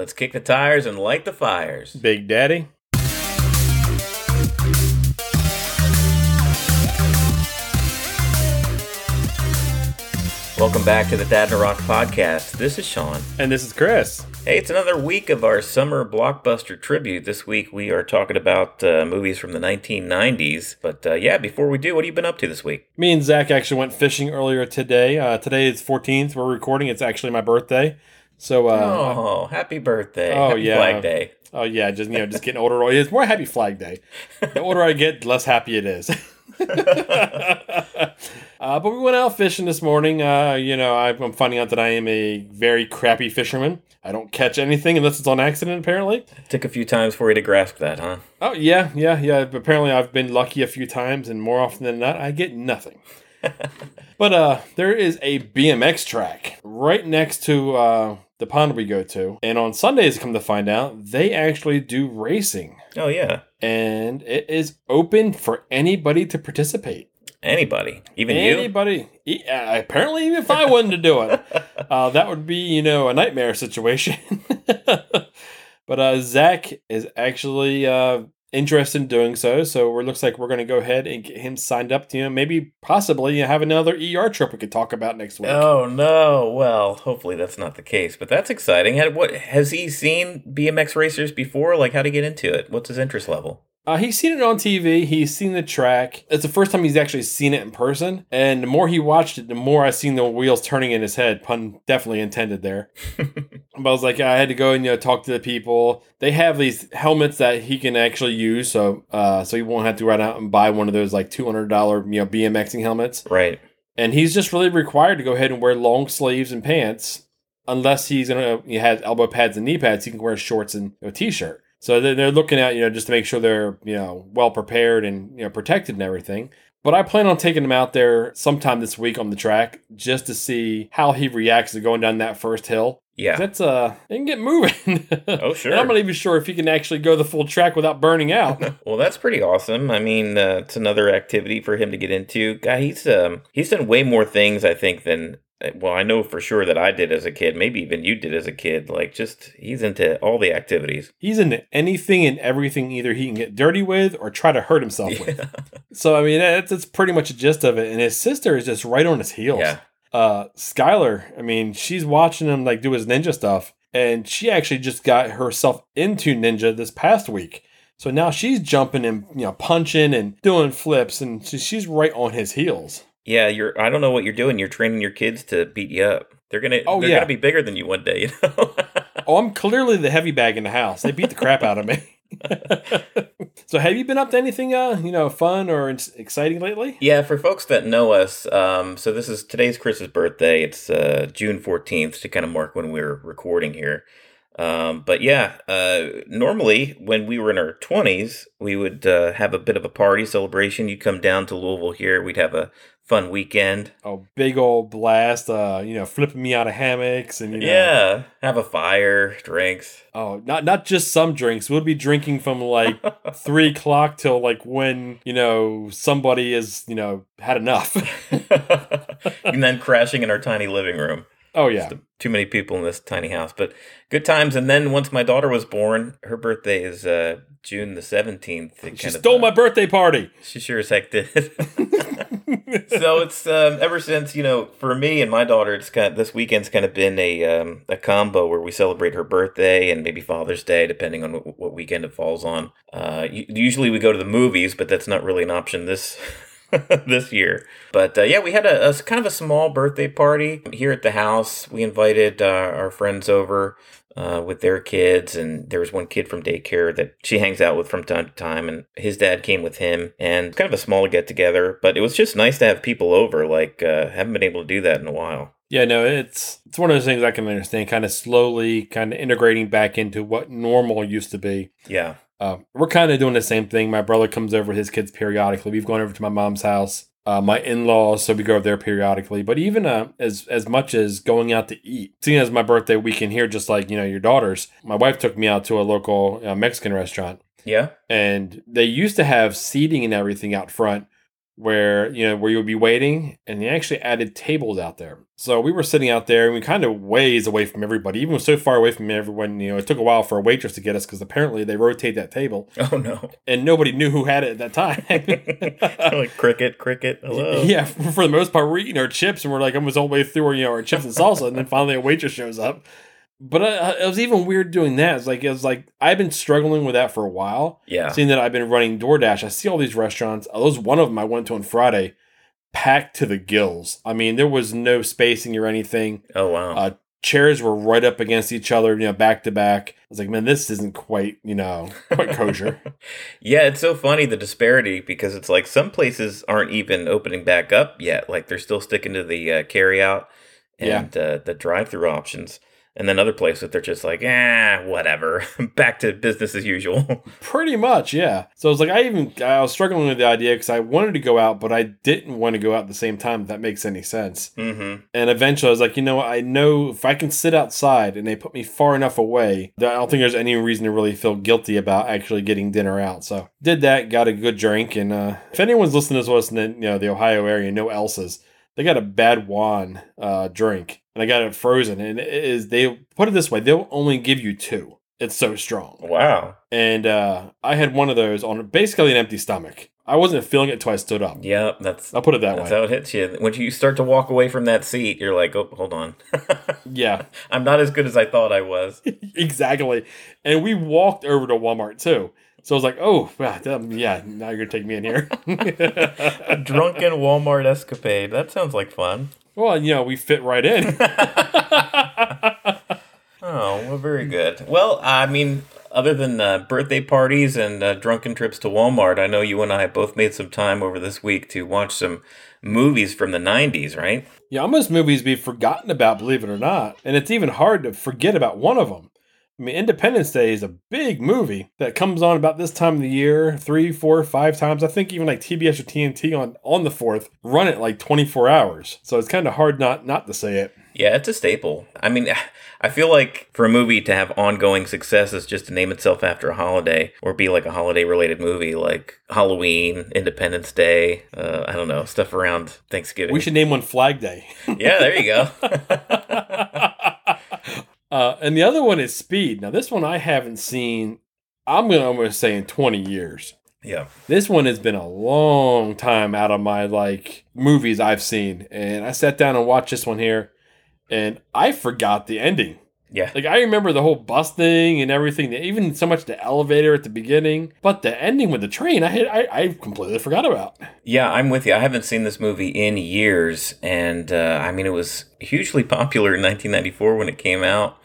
Let's kick the tires and light the fires. Big Daddy. Welcome back to the Dad a Rock podcast. This is Sean. And this is Chris. Hey, it's another week of our summer blockbuster tribute. This week we are talking about uh, movies from the 1990s. But uh, yeah, before we do, what have you been up to this week? Me and Zach actually went fishing earlier today. Uh, today is 14th. We're recording. It's actually my birthday. So, uh, oh, happy birthday. Oh, happy yeah. Flag Day. oh yeah, just you know, just getting older. It's more Happy Flag Day. The older I get, the less happy it is. uh, but we went out fishing this morning. Uh, you know, I'm finding out that I am a very crappy fisherman. I don't catch anything unless it's on accident. Apparently. Took a few times for you to grasp that, huh? Oh yeah, yeah, yeah. Apparently, I've been lucky a few times, and more often than not, I get nothing. but uh, there is a BMX track right next to uh, the pond we go to, and on Sundays, come to find out, they actually do racing, Oh, yeah. and it is open for anybody to participate. Anybody. Even you? Anybody, uh, apparently, even if I wanted to do it, uh, that would be you know a nightmare situation. but uh, Zach is actually interested in doing so, so it looks like we're going to go ahead and get him signed up to you know, maybe possibly have another ER trip we could talk about next week. Oh no! Well, hopefully that's not the case, but that's exciting. Had, what has he seen BMX racers before? Like, how to get into it? What's his interest level? Uh, he's seen it on TV. He's seen the track. It's the first time he's actually seen it in person. And the more he watched it, the more I seen the wheels turning in his head. Pun definitely intended there. but I was like, I had to go and you know talk to the people. They have these helmets that he can actually use, so uh, so he won't have to run out and buy one of those like two hundred dollar you know BMXing helmets. Right. And he's just really required to go ahead and wear long sleeves and pants, unless he's gonna he has elbow pads and knee pads. He can wear shorts and a t-shirt. So they're, they're looking at you know just to make sure they're you know well prepared and you know protected and everything. But I plan on taking him out there sometime this week on the track just to see how he reacts to going down that first hill. Yeah. That's uh, they can get moving. Oh, sure. And I'm not even sure if he can actually go the full track without burning out. Well, that's pretty awesome. I mean, uh, it's another activity for him to get into. Guy, he's um he's done way more things I think than well, I know for sure that I did as a kid. Maybe even you did as a kid. Like, just he's into all the activities. He's into anything and everything either he can get dirty with or try to hurt himself with. So I mean, that's, that's pretty much the gist of it. And his sister is just right on his heels. Yeah. Uh, Skylar, I mean, she's watching him like do his ninja stuff, and she actually just got herself into ninja this past week. So now she's jumping and you know punching and doing flips, and she's right on his heels. Yeah, you're. I don't know what you're doing. You're training your kids to beat you up. They're gonna. Oh, they're yeah. gonna be bigger than you one day. You know. Oh, I'm clearly the heavy bag in the house. They beat the crap out of me. so, have you been up to anything, uh, you know, fun or ex- exciting lately? Yeah, for folks that know us, um, so this is today's Chris's birthday. It's uh, June fourteenth to kind of mark when we're recording here. Um, but yeah, uh, normally when we were in our twenties, we would uh, have a bit of a party celebration. You'd come down to Louisville here. We'd have a fun weekend. Oh, big old blast! Uh, you know, flipping me out of hammocks and you know, Yeah, have a fire, drinks. Oh, not not just some drinks. We'll be drinking from like three o'clock till like when you know somebody is you know had enough. and then crashing in our tiny living room. Oh yeah, Too many people in this tiny house, but good times. And then once my daughter was born, her birthday is uh, June the seventeenth. she stole my birthday party. She sure as heck did. so it's um, ever since you know, for me and my daughter, it's kind of this weekend's kind of been a um, a combo where we celebrate her birthday and maybe Father's Day, depending on what, what weekend it falls on. Uh, usually we go to the movies, but that's not really an option this. this year, but uh, yeah, we had a kind of a small birthday party here at the house. We invited uh, our friends over uh, with their kids, and there was one kid from daycare that she hangs out with from time to time, and his dad came with him, and kind of a small get together. But it was just nice to have people over. Like, uh, haven't been able to do that in a while. Yeah, no, it's it's one of those things I can understand. Kind of slowly, kind of integrating back into what normal used to be. Yeah, Uh, we're kind of doing the same thing. My brother comes over with his kids periodically. We've gone over to my mom's house. Uh, my in-laws, so we go over there periodically. But even uh, as as much as going out to eat, seeing as my birthday weekend here, just like you know your daughters, my wife took me out to a local uh, Mexican restaurant, yeah, and they used to have seating and everything out front. Where you know where you would be waiting, and they actually added tables out there. So we were sitting out there, and we kind of ways away from everybody, even so far away from everyone. You know, it took a while for a waitress to get us because apparently they rotate that table, Oh no. and nobody knew who had it at that time. like cricket, cricket. Hello. Yeah, for, for the most part, we're eating our chips and we're like almost all the way through our, you know, our chips and salsa, and then finally a waitress shows up. But uh, it was even weird doing that. It's like it was like I've been struggling with that for a while. Yeah. Seeing that I've been running DoorDash, I see all these restaurants. Those one of them I went to on Friday, packed to the gills. I mean, there was no spacing or anything. Oh wow. Uh, chairs were right up against each other, you know, back to back. I was like, man, this isn't quite, you know, quite kosher. yeah, it's so funny the disparity because it's like some places aren't even opening back up yet. Like they're still sticking to the uh, carry out Yeah. and uh, the drive through options. And then other places that they're just like, ah, whatever, back to business as usual. Pretty much, yeah. So I was like, I even I was struggling with the idea because I wanted to go out, but I didn't want to go out at the same time. If that makes any sense. mm-hmm. And eventually, I was like, you know? I know if I can sit outside and they put me far enough away, I don't think there's any reason to really feel guilty about actually getting dinner out. So did that, got a good drink, and uh, if anyone's listening to us in the, you know the Ohio area, no else's, they got a bad Juan uh, drink, and I got it frozen, and it is they put it this way, they'll only give you two. It's so strong, Wow. and uh, I had one of those on basically an empty stomach. I wasn't feeling it until I stood up. Yeah, that's I'll put it that that's way. how it hits you. When you start to walk away from that seat, you're like, oh, hold on. Yeah. I'm not as good as I thought I was. exactly. And we walked over to Walmart too. So I was like, oh, yeah, now you're going to take me in here. A drunken Walmart escapade. That sounds like fun. well, you know, we fit right in. Oh, well, very good. Well, I mean, other than uh, birthday parties and uh, drunken trips to Walmart, I know you and I both made some time over this week to watch some movies from the 90s, right? yeah, almost movies we've forgotten about, believe it or not. And it's even hard to forget about one of them. I mean, Independence Day is a big movie that comes on about this time of the year, three, four, five times. I think even like TBS or TNT on on the fourth run it like twenty four hours. So it's kind of hard not not to say it. Yeah, it's a staple. I mean, I feel like for a movie to have ongoing success is just to name itself after a holiday or be like a holiday related movie like Halloween, Independence Day, uh, I don't know, stuff around Thanksgiving. We should name one Flag Day. yeah, there you go. uh, and the other one is Speed. Now, this one I haven't seen, I'm going to almost say in 20 years. yeah. This one has been a long time out of my like movies I've seen. And I sat down and watched this one here and I forgot the ending. Yeah. Like I remember the whole bus thing and everything, even so much the elevator at the beginning, but the ending with the train, I had, I, I completely forgot about. Yeah, I'm with you. I haven't seen this movie in years, and uh, I mean, it was hugely popular in 1994 when it came out.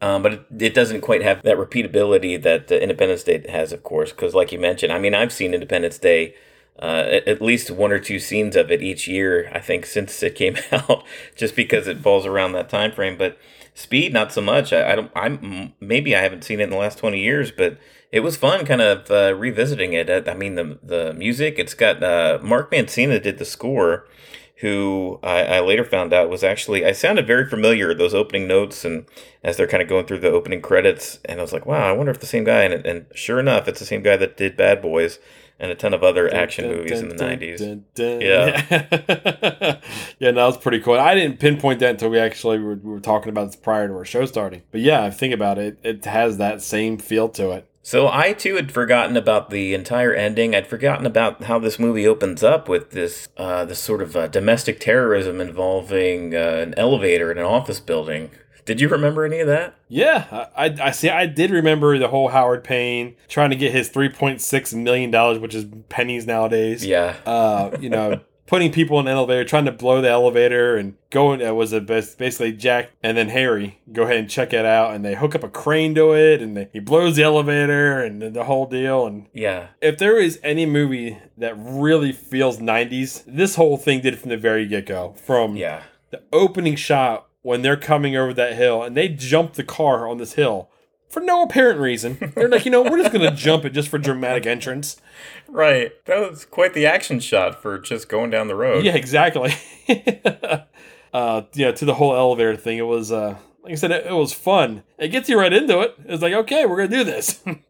Um, but it, it doesn't quite have that repeatability that uh, Independence Day has, of course, because, like you mentioned, I mean, I've seen Independence Day, uh, at, at least one or two scenes of it each year. I think since it came out, just because it falls around that time frame. But Speed, not so much. I, I don't. I'm maybe I haven't seen it in the last 20 years, but it was fun, kind of uh, revisiting it. I, I mean, the the music. It's got uh, Mark Mancina did the score who I, I later found out was actually I sounded very familiar those opening notes and as they're kind of going through the opening credits and I was like wow I wonder if the same guy and, and sure enough it's the same guy that did Bad Boys and a ton of other action movies in the 90s Yeah. yeah, that was pretty cool. I didn't pinpoint that until we actually were, we were talking about this prior to our show starting. But yeah, I think about it, it has that same feel to it. So I too had forgotten about the entire ending. I'd forgotten about how this movie opens up with this uh, this sort of uh, domestic terrorism involving uh, an elevator in an office building. Did you remember any of that? Yeah, I, I, see. I did remember the whole Howard Payne trying to get his three point six million dollars, which is pennies nowadays. Yeah. Uh, you know, putting people in an elevator, trying to blow the elevator, and going. It was a bas- basically Jack and then Harry go ahead and check it out, and they hook up a crane to it, and they, he blows the elevator, and the whole deal. And Yeah. if there is any movie that really feels '90s, this whole thing did it from the very get go. From Yeah. the opening shot when they're coming over that hill and they jump the car on this hill for no apparent reason. They're like, you know, we're just gonna jump it just for dramatic entrance. Right. That was quite the action shot for just going down the road. Yeah, exactly. uh, yeah, to the whole elevator thing, it was uh, like I said, it, it was fun. It gets you right into it. It's like, okay, we're gonna do this.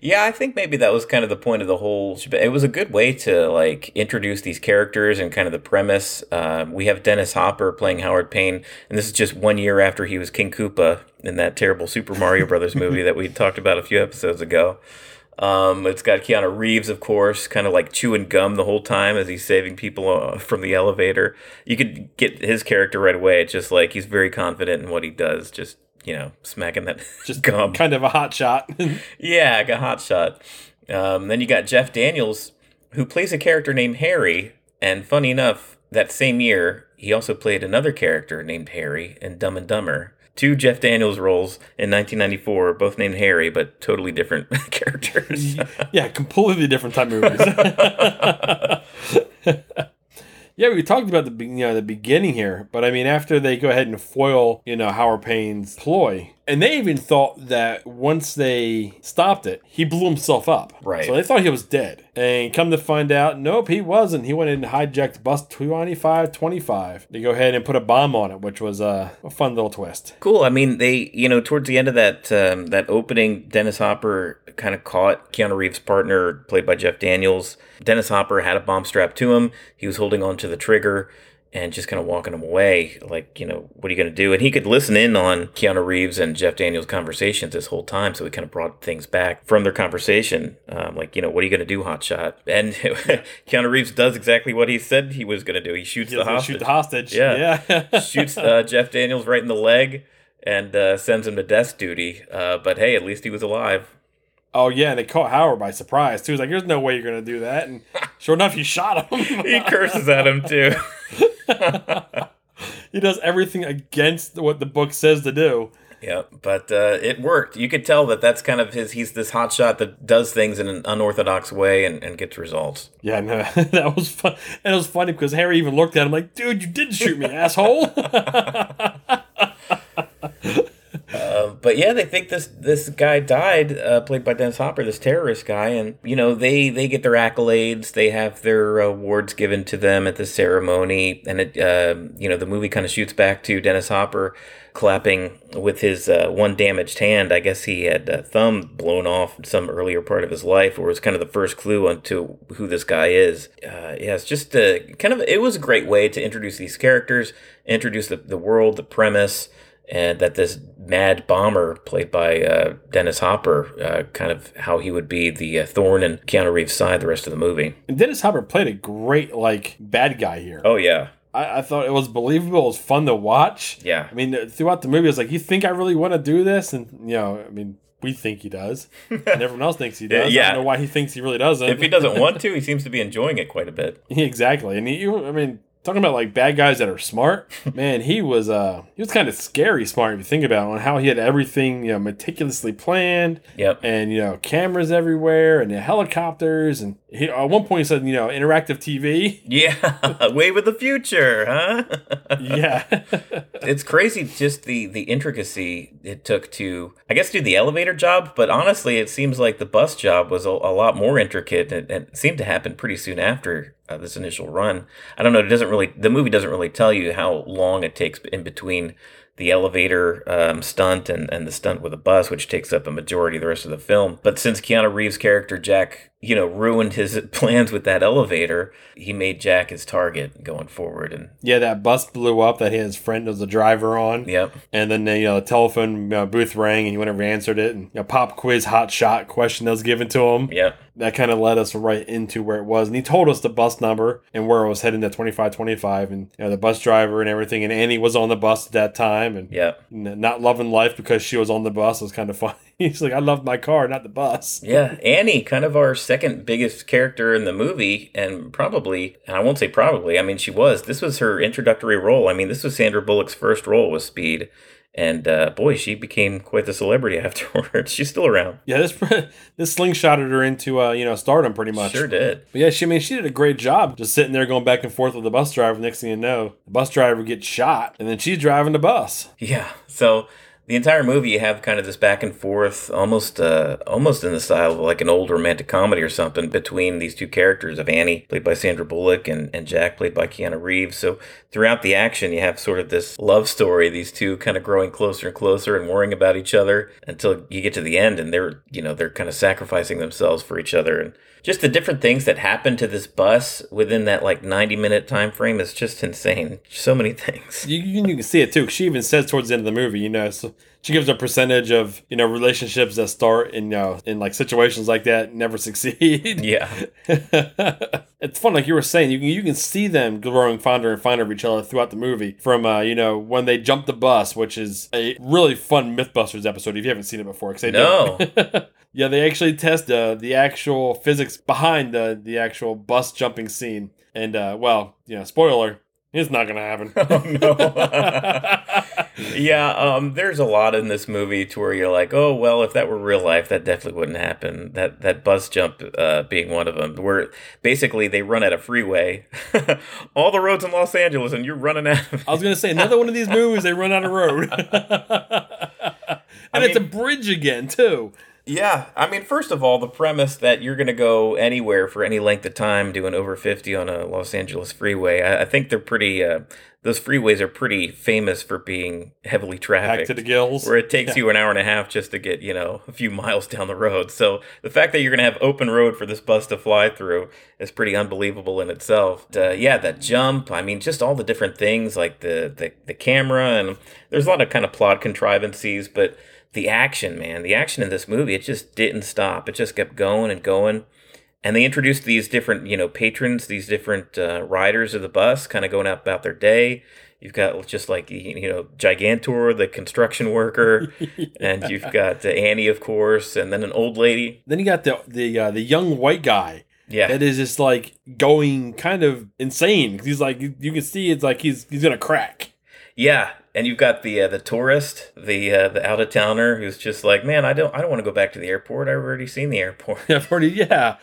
Yeah, I think maybe that was kind of the point of the whole. It was a good way to like introduce these characters and kind of the premise. Uh, we have Dennis Hopper playing Howard Payne, and this is just one year after he was King Koopa in that terrible Super Mario Brothers movie that we talked about a few episodes ago. Um, it's got Keanu Reeves, of course, kind of like chewing gum the whole time as he's saving people uh, from the elevator. You could get his character right away. It's just like he's very confident in what he does. Just you know, smacking that Just gum. kind of a hot shot. Yeah, like a hot shot. Um, then you got Jeff Daniels, who plays a character named Harry. And funny enough, that same year, he also played another character named Harry in Dumb and Dumber. Two Jeff Daniels roles in 1994, both named Harry, but totally different characters. yeah, completely different type movies. Yeah, we talked about the you know the beginning here, but I mean after they go ahead and foil you know Howard Payne's ploy, and they even thought that once they stopped it, he blew himself up. Right. So they thought he was dead, and come to find out, nope, he wasn't. He went in and hijacked bus 2525 to go ahead and put a bomb on it, which was uh, a fun little twist. Cool. I mean, they, you know, towards the end of that um, that opening, Dennis Hopper kind of caught Keanu Reeves' partner, played by Jeff Daniels. Dennis Hopper had a bomb strapped to him. He was holding on to the trigger and just kind of walking him away. Like, you know, what are you going to do? And he could listen in on Keanu Reeves and Jeff Daniels' conversations this whole time. So he kind of brought things back from their conversation. Um, like, you know, what are you going to do, hotshot? And Keanu Reeves does exactly what he said he was going to do. He shoots He the hostage. shoot the hostage. Yeah. yeah. shoots uh, Jeff Daniels right in the leg and uh, sends him to desk duty. Uh, but hey, at least he was alive. Oh yeah, and they caught Howard by surprise too. He's like, "There's no way you're gonna do that," and sure enough, he shot him. He curses at him too. he does everything against what the book says to do. yeah, but uh, it worked. You could tell that that's kind of his. He's this hotshot that does things in an unorthodox way and, and gets results. Yeah, no, that was fun. And it was funny because Harry even looked at him like, "Dude, you didn't shoot me, asshole." Uh, but yeah, they think this this guy died, uh, played by Dennis Hopper, this terrorist guy, and you know they they get their accolades, they have their awards given to them at the ceremony, and it uh, you know the movie kind of shoots back to Dennis Hopper clapping with his uh, one damaged hand. I guess he had a thumb blown off some earlier part of his life, or was kind of the first clue onto who this guy is. Uh, yeah, it's just a kind of it was a great way to introduce these characters, introduce the, the world, the premise and that this mad bomber played by uh, Dennis Hopper, uh, kind of how he would be the uh, thorn in Keanu Reeves' side the rest of the movie. and Dennis Hopper played a great like bad guy here. Oh yeah, I, I thought it was believable. It was fun to watch. yeah, I mean, throughout the movie, I was like, "You think I really want to do this?" And you know, I mean, we think he does, and everyone else thinks he Yeah, does. I yeah. don't know why he thinks he really doesn't. if he doesn't want to, he seems to be enjoying it quite a bit. exactly, and he, I mean, talking about like bad guys that are smart, man, he was uh he was kind of scary smart if you think about it, on how he had everything you know meticulously planned, Yep. and you know cameras everywhere, and the helicopters, and he at one point he said you know interactive TV. Yeah, way with the future, huh? yeah, it's crazy just the the intricacy it took to i guess do the elevator job but honestly it seems like the bus job was a, a lot more intricate and, and it seemed to happen pretty soon after uh, this initial run i don't know it doesn't really the movie doesn't really tell you how long it takes in between the elevator um, stunt and, and the stunt with a bus, which takes up a majority of the rest of the film. But since Keanu Reeves' character Jack, you know, ruined his plans with that elevator, he made Jack his target going forward. And yeah, that bus blew up that his friend was the driver on. yep, And then you know the telephone uh, booth rang, and he went and answered it. And you know, pop quiz, hot shot question that was given to him. yep, That kind of led us right into where it was, and he told us the bus number and where it was heading to twenty five twenty five, and you know the bus driver and everything. And Annie was on the bus at that time, and not loving life because she was on the bus was kind of funny. He's like, I love my car, not the bus. Yeah, Annie, kind of our second biggest character in the movie, and probably, and I won't say probably, I mean, she was. This was her introductory role. I mean, this was Sandra Bullock's first role with Speed. And uh, boy, she became quite the celebrity afterwards. She's still around. Yeah, this this slingshotted her into uh, you know stardom pretty much. Sure did. But yeah, she I mean she did a great job just sitting there going back and forth with the bus driver. Next thing you know, the bus driver gets shot, and then she's driving the bus. Yeah. So the entire movie you have kind of this back and forth almost uh almost in the style of like an old romantic comedy or something between these two characters of annie played by sandra bullock and, and jack played by keanu reeves. So throughout the action you have sort of this love story these two kind of growing closer and closer and worrying about each other until you get to the end and they're you know they're kind of sacrificing themselves for each other. And just the different things that happen to this bus within that like 90 minute time frame is just insane. So many things. You, you, can see it too She even says towards the end of the movie, you know, so she gives a percentage of you know relationships that start in you know in like situations like that never succeed. yeah it's fun, like you were saying. You can you can see them growing fonder and fonder of each other throughout the movie. From uh, you know when they jump the bus, which is a really fun MythBusters episode if you haven't seen it before. Because they No. yeah, they actually test uh, the actual physics behind the the actual bus jumping scene. And uh, well, you know, spoiler, it's not gonna happen. Oh, yeah, um, there's a lot in this movie to where you're like, oh well, if that were real life, that definitely wouldn't happen. That that bus jump uh, being one of them, where basically they run at a freeway, all the roads in Los Angeles, and you're running out. Of, I was gonna say another one of these movies they run out of road, and it's a bridge again too. Yeah, I mean, first of all, the premise that you're going to go anywhere for any length of time doing over 50 on a Los Angeles freeway, I, I think they're pretty. Uh, those freeways are pretty famous for being heavily Back trafficked. to the gills. where it takes you an hour and a half just to get you know a few miles down the road so the fact that you're going to have open road for this bus to fly through is pretty unbelievable in itself uh, yeah that jump i mean just all the different things like the, the the camera and there's a lot of kind of plot contrivances but the action man. The action in this movie it just didn't stop. It just kept going and going. And they introduced these different you know patrons these different uh, riders of the bus kind of going out about their day. You've got just like you know gigantor the construction worker and you've got uh, annie of course and then an old lady. Then you got the the uh, the young white guy yeah. that is just like going kind of insane. He's like you, you can see it's like he's he's gonna crack. Yeah and you've got the uh, the tourist the uh, the out of towner who's just like man i don't i don't want to go back to the airport. I've already seen the airport. I've already yeah.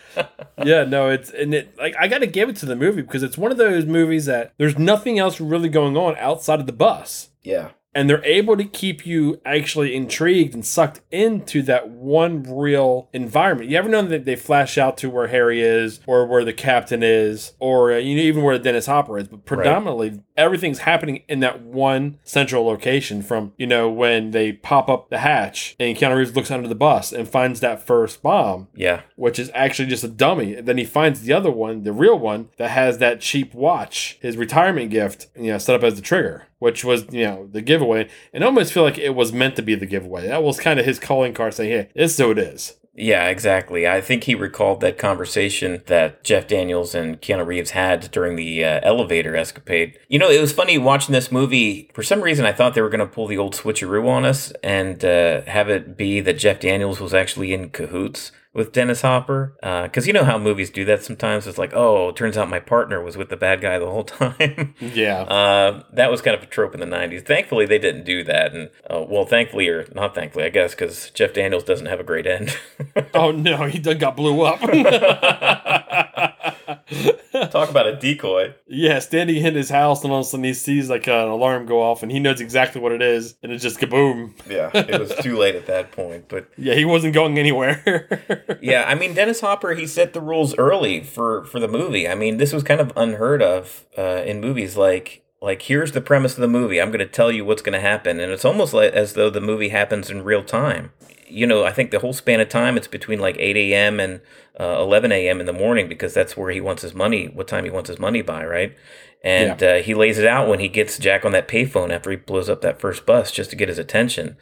Yeah no it's and it like I gotta give it to the movie because it's one of those movies that there's nothing else really going on outside of the bus. yeah. And they're able to keep you actually intrigued and sucked into that one real environment. You ever know that they flash out to where Harry is, or where the captain is, or uh, you know even where Dennis Hopper is, but predominantly everything's happening in that one central location. From you know when they pop up the hatch and Keanu Reeves looks under the bus and finds that first bomb, yeah which is actually just a dummy. And then he finds the other one, the real one, that has that cheap watch, his retirement gift, you know, set up as the trigger, which was, you know, the giveaway. And I almost feel like it was meant to be the giveaway. That was kind of his calling card saying, hey, this is so it is. Yeah, exactly. I think he recalled that conversation that Jeff Daniels and Keanu Reeves had during the uh, elevator escapade. You know, it was funny watching this movie. For some reason, I thought they were going to pull the old switcheroo on us and uh, have it be that Jeff Daniels was actually in cahoots with Dennis Hopper. Because you know how movies do that sometimes. It's like, oh, it turns out my partner was with the bad guy the whole time. Yeah. Uh, that was kind of a trope in the 90s. Thankfully, they didn't do that. And, uh, well, thankfully, or not thankfully, I guess, because Jeff Daniels doesn't have a great end. oh, no, he got blew up. Talk about a decoy. yeah, standing in his house, and all of a sudden he sees like an alarm go off, and he knows exactly what it is, and it's just kaboom. Yeah, it was too late at that point. But Yeah, he wasn't going anywhere. yeah, I mean, Dennis Hopper, he set the rules early for for the movie. I mean, this was kind of unheard of uh, in movies. Like, like here's the premise of the movie. I'm going to tell you what's going to happen, and it's almost like as though the movie happens in real time. You know, I think the whole span of time it's between like 8 a.m. and uh, 11 a.m. in the morning because that's where he wants his money. What time he wants his money by, right? And uh, he lays it out when he gets Jack on that payphone after he blows up that first bus just to get his attention.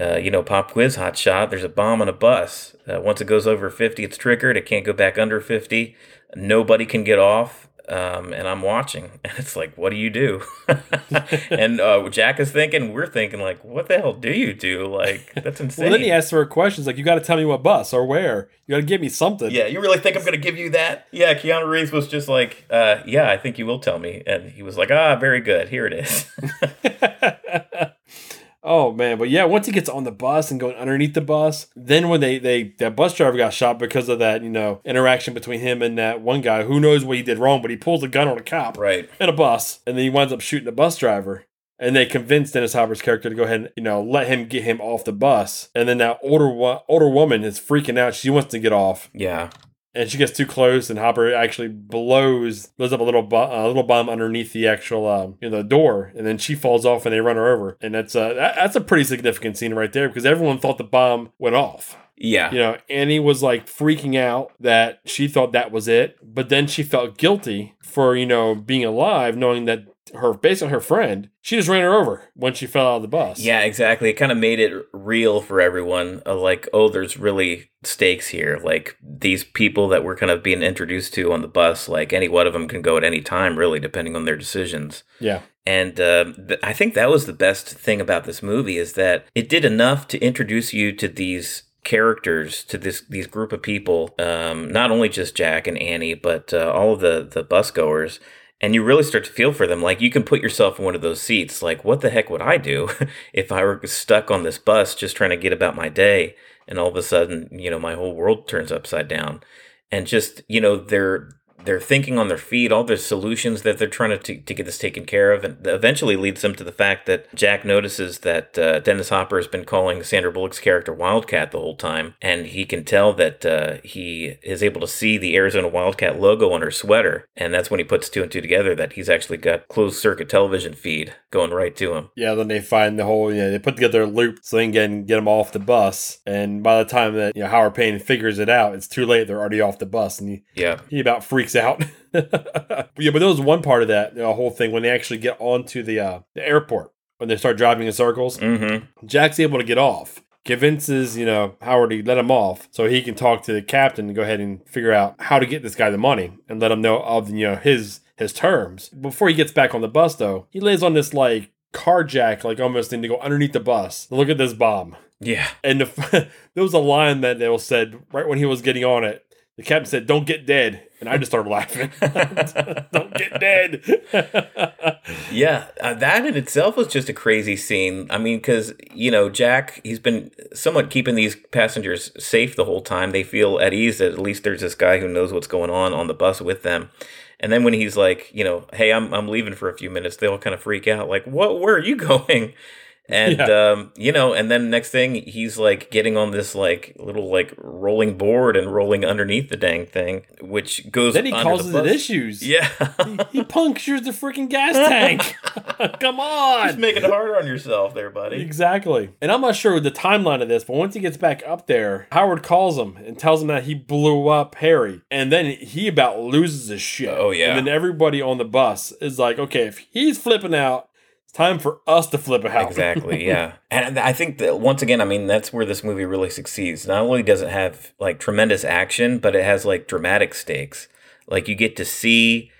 Uh, you know, pop quiz, hot shot. There's a bomb on a bus. Uh, once it goes over 50, it's triggered. It can't go back under 50. Nobody can get off. Um, and I'm watching, and it's like, what do you do? and uh, Jack is thinking, we're thinking, like, what the hell do you do? Like, that's insane. well, then he asks her questions like, "You got to tell me what bus or where. You got to give me something." yeah, you really think I'm going to give you that? Yeah, Keanu Reeves was just like, uh, yeah, I think you will tell me. And he was like, ah, very good. Here it is. Oh man, but yeah, once he gets on the bus and going underneath the bus, then when they they that bus driver got shot because of that, you know, interaction between him and that one guy who knows what he did wrong, but he pulls a gun on a cop right. in a bus, and then he winds up shooting the bus driver. and they convince Dennis Hopper's character to go ahead and you know let him get him off the bus. And then that older older woman is freaking out. She wants to get off, Yeah. And she gets too close, and Hopper actually blows blows up a little bu- a little bomb underneath the actual um, you know the door, and then she falls off, and they run her over. And that's uh, that, that's a pretty significant scene right there because everyone thought the bomb went off. Yeah. You know, Annie was like freaking out that she thought that was it, but then she felt guilty for, you know, being alive, knowing that her, based on her friend, she just ran her over when she fell out of the bus. Yeah, exactly. It kind of made it real for everyone. Uh, like, oh, there's really stakes here. Like these people that we're kind of being introduced to on the bus, like any one of them can go at any time, really, depending on their decisions. Yeah. And uh, th- I think that was the best thing about this movie is that it did enough to introduce you to these characters to this these group of people um, not only just jack and annie but uh, all of the the bus goers and you really start to feel for them like you can put yourself in one of those seats like what the heck would i do if i were stuck on this bus just trying to get about my day and all of a sudden you know my whole world turns upside down. And just you know they're they're thinking on their feet, all the solutions that they're trying to, to, to get this taken care of, and eventually leads them to the fact that Jack notices that uh, Dennis Hopper has been calling Sandra Bullock's character Wildcat the whole time, and he can tell that uh, he is able to see the Arizona Wildcat logo on her sweater, and that's when he puts two and two together that he's actually got closed circuit television feed going right to him. Yeah, then they find the whole, you know, they put together a loop so they can get, get him off the bus. And by the time that, you know, Howard Payne figures it out, it's too late. They're already off the bus. And he, Yeah, he about freaks out. yeah, but there was one part of that the whole thing when they actually get onto the uh, the airport when they start driving in circles. mm-hmm. Jack's able to get off. Convinces you know Howard to let him off so he can talk to the captain and go ahead and figure out how to get this guy the money and let him know of you know his his terms. Before he gets back on the bus though, he lays on this like carjack like almost thing to go underneath the bus. Look at this bomb. yeah, And the, there was a line that they said right when he was getting on it. The captain said, "Don't get dead," and I just started laughing. Don't get dead. Yeah, uh, that in itself was just a crazy scene. I mean, because, you know, Jack, he's been somewhat keeping these passengers safe the whole time. They feel at ease that at least there's this guy who knows what's going on on the bus with them. And then when he's like, you know, hey, I'm, I'm leaving for a few minutes, they all kind of freak out, like, what, where are you going? And, um, you know, and then next thing he's like getting on this like little like rolling board and rolling underneath the dang thing, which goes then he under the causes it issues. Yeah. he, he punctures the freaking gas tank. Come on. Just making it harder on yourself there, buddy. Exactly. And I'm not sure the timeline of this, but once he gets back up there, Howard calls him and tells him that he blew up Harry. And then he about loses his shit. Oh, yeah. And then everybody on the bus is like, okay, if he's flipping out, it's time for us to flip out. Exactly, yeah. And I think that once again, I mean, that's where this movie really succeeds. Not only does it have like tremendous action, but it has like dramatic stakes. Like you get to see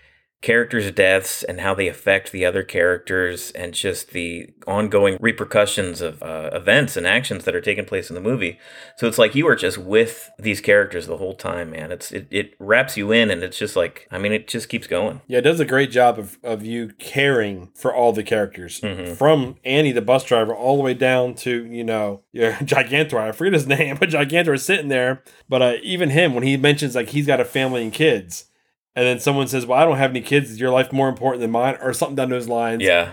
characters' deaths and how they affect the other characters and just the ongoing repercussions of uh, events and actions that are taking place in the movie. So it's like you are just with these characters the whole time, man. It's it, it wraps you in and it's just like I mean it just keeps going. Yeah, it does a great job of, of you caring for all the characters. Mhm. From Annie, the bus driver, all the way down to, you know, your Gigantor. I forget his name, but Gigantor is sitting there. But uh, even him, when he mentions like he's got a family and kids, and then someone says, Well, I don't have any kids. Is your life more important than mine? Or something down those lines. Yeah.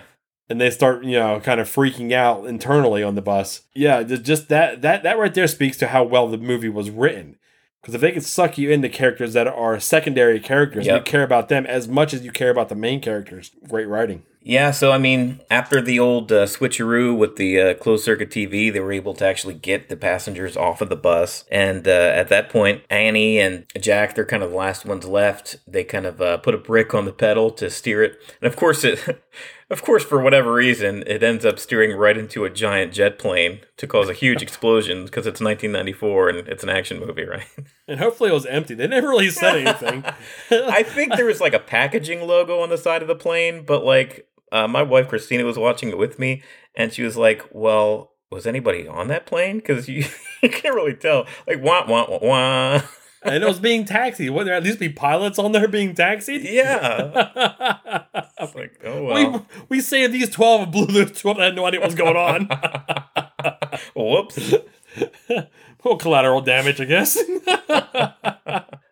And they start, you know, kind of freaking out internally on the bus. Yeah, just that that that right there speaks to how well the movie was written. Because if they can suck you into characters that are secondary characters, Yep. you care about them as much as you care about the main characters. Great writing. Yeah, so I mean, after the old uh, switcheroo with the uh, closed circuit TV, they were able to actually get the passengers off of the bus. And uh, at that point, Annie and Jack, they're kind of the last ones left. They kind of uh, put a brick on the pedal to steer it, and of course, it, of course, for whatever reason, it ends up steering right into a giant jet plane to cause a huge explosion because it's 1994 and it's an action movie, right? And hopefully it was empty. They never really said anything. I think there was like a packaging logo on the side of the plane, but like uh, my wife Christina was watching it with me, and she was like, "Well, was anybody on that plane? Because you, you can't really tell. Like wah wah wah wah. and it was being taxied. Wouldn't there at least be pilots on there being taxied? Yeah. It's like oh well. we, we saved these 12 and blew 12 that had no idea what was going on. Whoops. well, collateral damage, I guess.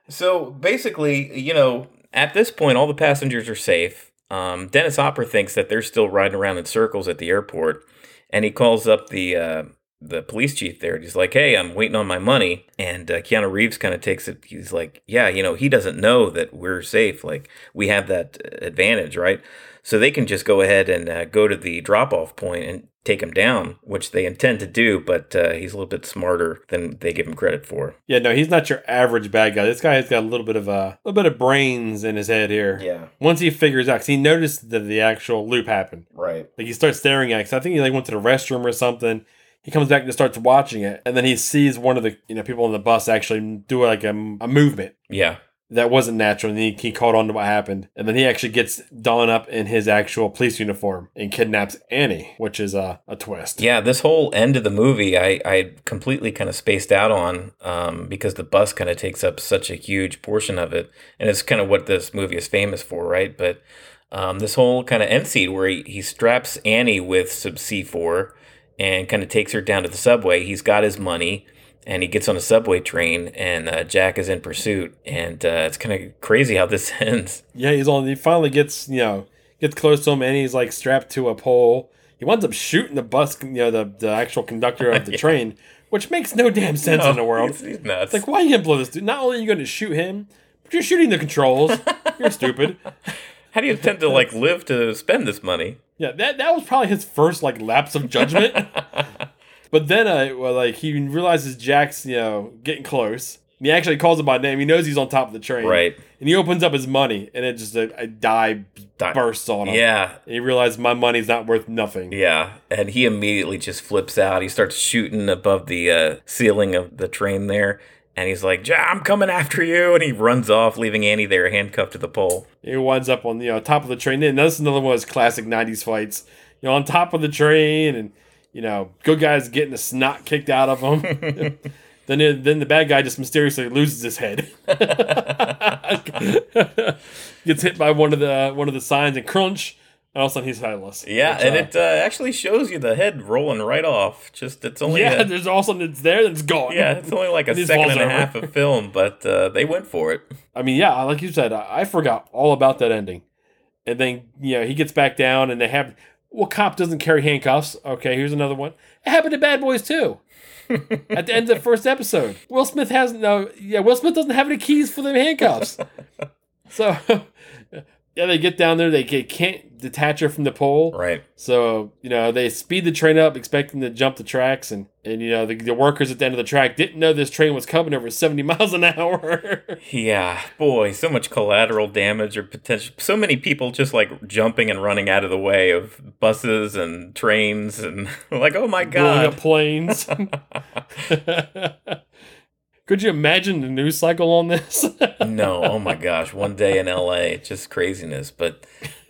So basically, you know, at this point, all the passengers are safe. Um, Dennis Hopper thinks that they're still riding around in circles at the airport, and he calls up the uh, the police chief there. He's like, "Hey, I'm waiting on my money." And uh, Keanu Reeves kind of takes it. He's like, "Yeah, you know, he doesn't know that we're safe. Like we have that advantage, right?" So they can just go ahead and uh, go to the drop off point and take him down, which they intend to do, but uh, he's a little bit smarter than they give him credit for. Yeah, no, he's not your average bad guy. This guy has got a little bit of a little bit of brains in his head here. Yeah. Once he figures out, cause he noticed that the actual loop happened. Right. Like he starts staring at. it. 'cause I think he like went to the restroom or something. He comes back and just starts watching it, and then he sees one of the you know people on the bus actually do like a, a movement Yeah. That wasn't natural, and he, he caught on to what happened, and then he actually gets done up in his actual police uniform and kidnaps Annie, which is a, a twist. Yeah, this whole end of the movie, I, I completely kind of spaced out on um, because the bus kind of takes up such a huge portion of it. And it's kind of what this movie is famous for, right? But um, this whole kind of end scene where he, he straps Annie with some C4 and kind of takes her down to the subway. He's got his money and he gets on a subway train and uh, Jack is in pursuit. And uh, it's kind of crazy how this ends. Yeah, he's on. He finally gets you know gets close to him, and he's like strapped to a pole. He winds up shooting the bus, you know, the the actual conductor of the Yeah. train, which makes no damn sense in the world. He's, he's nuts. It's like, why are you gonna blow this dude? Not only are you going to shoot him, but you're shooting the controls. you're stupid. How do you intend to like live to spend this money? Yeah, that that was probably his first like lapse of judgment. But then, uh, well, like he realizes Jack's, you know, getting close. And he actually calls him by name. He knows he's on top of the train. Right. And he opens up his money, and it just a, a dye Die- bursts on him. Yeah, And he realizes my money's not worth nothing. Yeah, and he immediately just flips out. He starts shooting above the uh, ceiling of the train there, and he's like, "Ja, I'm coming after you!" And he runs off, leaving Annie there handcuffed to the pole. He winds up on you know top of the train. And that's another one of his classic '90s fights. You know, on top of the train, and you know, good guys getting the snot kicked out of him. then, it, then the bad guy just mysteriously loses his head. Gets hit by one of the one of the signs and crunch, and all of a sudden he's headless. Yeah, Which, and uh, it uh, actually shows you the head rolling right off. Just it's only yeah, a- there's all of a sudden it's there, then it's gone. yeah, it's only like a And second and a half of film, but uh, they went for it. I mean, yeah, like you said, I I forgot all about that ending. And then, you know, he gets back down and they have, well, cop doesn't carry handcuffs. Okay, here's another one. It happened to Bad Boys too. At the end of the first episode, Will Smith has no, yeah, Will Smith doesn't have any keys for the handcuffs. So, yeah, they get down there, they ca- can't detach her from the pole. Right. So, you know, they speed the train up, expecting to jump the tracks. And, and you know, the, the workers at the end of the track didn't know this train was coming over 70 miles an hour. Yeah, boy, so much collateral damage or potential. So many people just like jumping and running out of the way of buses and trains, and like, oh my god. planes. Could you imagine the news cycle on this? no, oh my gosh, one day in LA, just craziness. But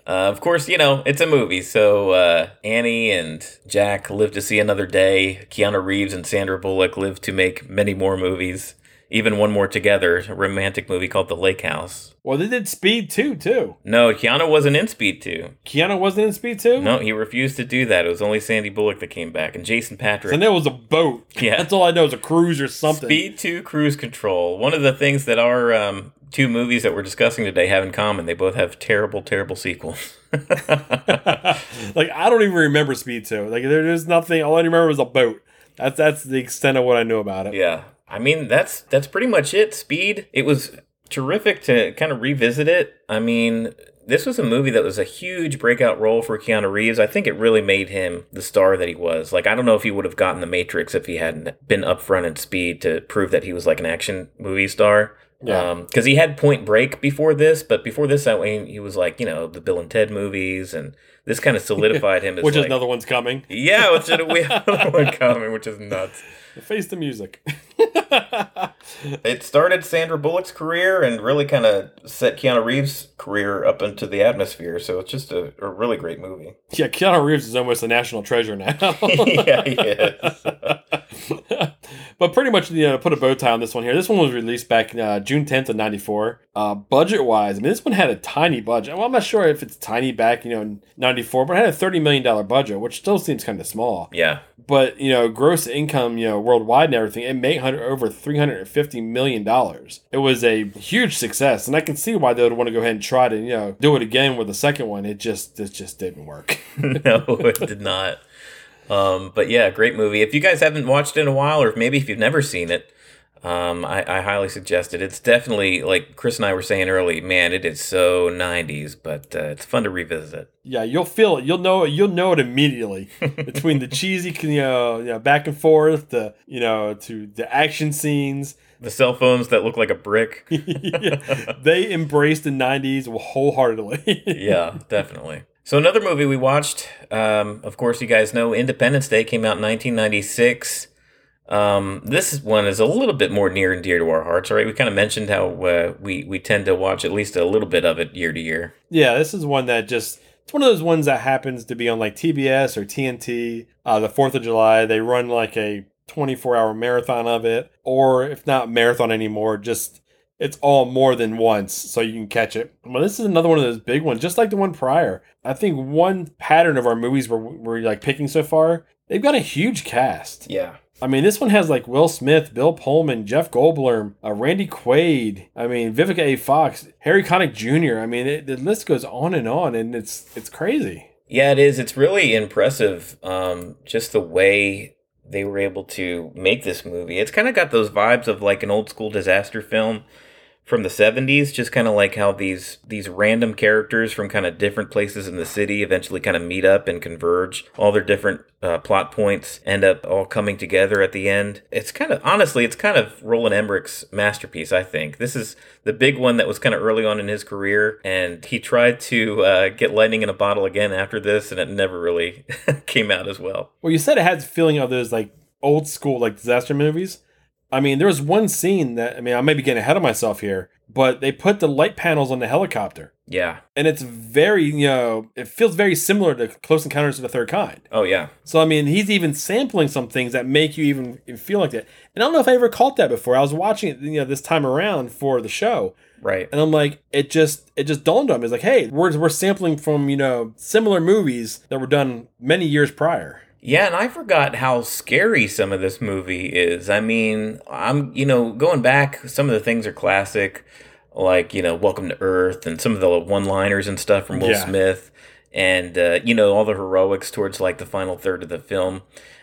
uh, of course, you know, it's a movie. So uh, Annie and Jack live to see another day. Keanu Reeves and Sandra Bullock live to make many more movies, even one more together, a romantic movie called The Lake House. well, they did Speed 2, too. No, Keanu wasn't in Speed 2. Keanu wasn't in Speed 2? No, he refused to do that. It was only Sandy Bullock that came back and Jason Patric. And there was a boat. Yeah. That's all I know is a cruise or something. Speed 2 Cruise Control. One of the things that our um, two movies that we're discussing today have in common, they both have terrible, terrible sequels. like, I don't even remember Speed 2. Like, there's nothing. All I remember was a boat. That's, that's the extent of what I knew about it. yeah. I mean, that's that's pretty much it. Speed. It was terrific to kind of revisit it. I mean, this was a movie that was a huge breakout role for Keanu Reeves. I think it really made him the star that he was. Like, I don't know if he would have gotten The Matrix if he hadn't been upfront in Speed to prove that he was like an action movie star. Yeah. Um, because he had Point Break before this, but before this, I mean, he was like you know the Bill and Ted movies, and this kind of solidified him as Which is like, another one's coming. yeah, which is, another one coming, which is nuts. Face the music. It started Sandra Bullock's career and really kind of set Keanu Reeves' career up into the atmosphere. So it's just a, a really great movie. yeah, Keanu Reeves is almost a national treasure now. yeah, he is. But pretty much, you know, put a bow tie on this one here. This one was released back uh, June 10th of 94. Uh, budget wise, I mean, this one had a tiny budget. Well, I'm not sure if it's tiny back, you know, in 94, but it had a $30 million budget, which still seems kind of small. Yeah. But, you know, gross income, you know, worldwide and everything, it made over $350 million. It was a huge success. And I can see why they would want to go ahead and try to, you know, do it again with the second one. It just, it just didn't work. no, it did not. Um, but yeah, great movie. If you guys haven't watched it in a while, or maybe if you've never seen it, um, I, I highly suggest it. It's definitely like Chris and I were saying early. Man, it is so '90s, but uh, it's fun to revisit. Yeah, you'll feel it. You'll know it. You'll know it immediately between the cheesy, you know, you know, back and forth, the you know, to the action scenes. The cell phones that look like a brick. yeah, they embraced the '90s wholeheartedly. yeah, definitely. So another movie we watched, um, of course, you guys know Independence Day came out in 1996. Um, this one is a little bit more near and dear to our hearts. Right, we kind of mentioned how uh, we we tend to watch at least a little bit of it year to year. Yeah, this is one that just it's one of those ones that happens to be on like TBS or TNT. Uh, the Fourth of July, they run like a 24 hour marathon of it, or if not marathon anymore, just it's all more than once so you can catch it. Well, this is another one of those big ones, just like the one prior. I think one pattern of our movies we're, we're like picking so far, they've got a huge cast. Yeah. I mean, this one has like Will Smith, Bill Pullman, Jeff Goldblum, uh, Randy Quaid. I mean, Vivica A. Fox, Harry Connick Jr. I mean, it, the list goes on and on, and it's it's crazy. Yeah, it is. It's really impressive. Um, just the way they were able to make this movie. It's kind of got those vibes of like an old school disaster film from the 70s just kind of like how these these random characters from kind of different places in the city eventually kind of meet up and converge. All their different uh, plot points end up all coming together at the end. It's kind of honestly it's kind of roland emmerich's masterpiece i think. This is the big one that was kind of early on in his career and he tried to uh, get lightning in a bottle again after this and it never really came out as well. Well you said it had feeling of those like old school like disaster movies I mean, there was one scene that I mean, I may be getting ahead of myself here, but they put the light panels on the helicopter. Yeah. And it's very, you know, it feels very similar to Close Encounters of the Third Kind. Oh yeah. So I mean, he's even sampling some things that make you even feel like that. And I don't know if I ever caught that before. I was watching it, you know, this time around for the show. Right. And I'm like, it just it just dawned on me. It's like, hey, we're we're sampling from, you know, similar movies that were done many years prior. Yeah, and I forgot how scary some of this movie is. I mean, I'm, you know, going back, some of the things are classic, like, you know, Welcome to Earth and some of the one liners and stuff from Will Yeah. Smith and, uh, you know, all the heroics towards like the final third of the film.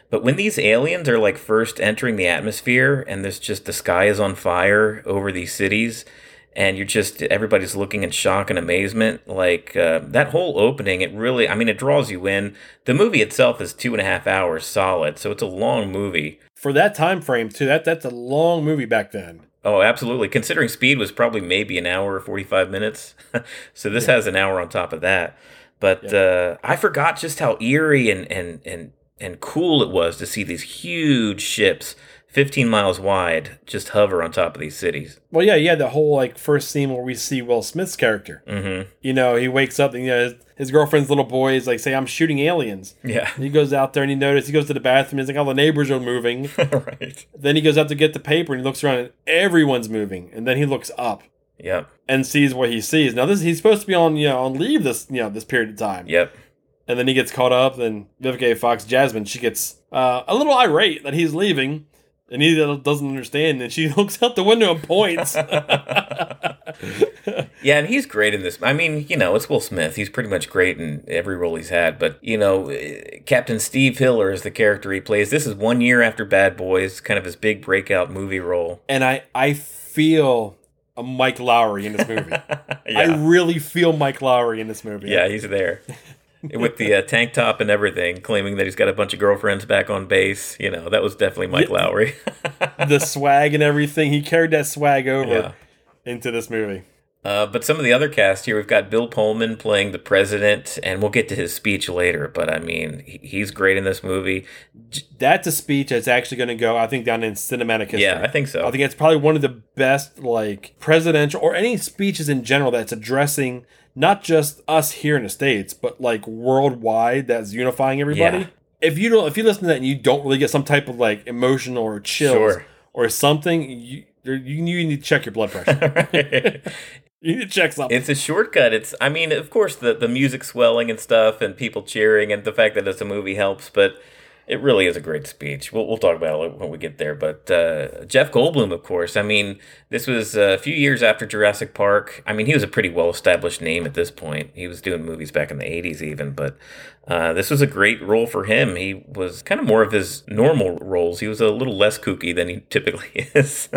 But when these aliens are like first entering the atmosphere and there's just the sky is on fire over these cities and you're just everybody's looking in shock and amazement like uh, that whole opening it really i mean it draws you in. The movie itself is two and a half hours solid so it's a long movie. For that time frame too, that that's a long movie back then. oh absolutely. Considering speed was probably maybe an hour or 45 minutes. So this has an hour on top of that. But uh, i forgot just how eerie and, and and and cool it was to see these huge ships 15 miles wide just hover on top of these cities Well, yeah, yeah, the whole like first scene where we see Will Smith's character. mm-hmm You know, he wakes up and you know his, his girlfriend's little boy is like, "Say, I'm shooting aliens." yeah And he goes out there and he notices he goes to the bathroom. He's like, "All the neighbors are moving." right then he goes out to get the paper and he looks around and everyone's moving. And then he looks up yep and sees what he sees. Now this he's supposed to be on you know on leave this you know this period of time. yep And then he gets caught up. Then Vivica Fox, Jasmine, she gets uh, a little irate that he's leaving. And he doesn't understand, and she looks out the window and points. Yeah, and he's great in this. I mean, you know, it's Will Smith. He's pretty much great in every role he's had. But, you know, eh, Captain Steve Hiller is the character he plays. This is one year after Bad Boys, kind of his big breakout movie role. and I I feel a Mike Lowrey in this movie. yeah. I really feel Mike Lowrey in this movie. yeah, he's there. With the uh, tank top and everything, claiming that he's got a bunch of girlfriends back on base. You know, that was definitely Mike Yeah. Lowrey. the swag and everything. He carried that swag over Yeah. into this movie. Uh, but some of the other cast here, we've got Bill Pullman playing the president, and we'll get to his speech later. But I mean, he- he's great in this movie. That's a speech that's actually going to go, I think, down in cinematic history. Yeah, I think so. I think it's probably one of the best, like, presidential or any speeches in general that's addressing not just us here in the States, but like worldwide that's unifying everybody. Yeah. if you don't, if you listen to that and you don't really get some type of like emotional or chills Sure. or something, you you, you need to check your blood pressure. you need to check something. It's a shortcut. It's I mean, of course the the music swelling and stuff and people cheering and the fact that it's a movie helps, but it really is a great speech. We'll, we'll talk about it when we get there. But uh, Jeff Goldblum, of course. I mean, this was a few years after Jurassic Park. I mean, he was a pretty well established name at this point. He was doing movies back in the 80s, even. But uh, this was a great role for him. He was kind of more of his normal roles. He was a little less kooky than he typically is.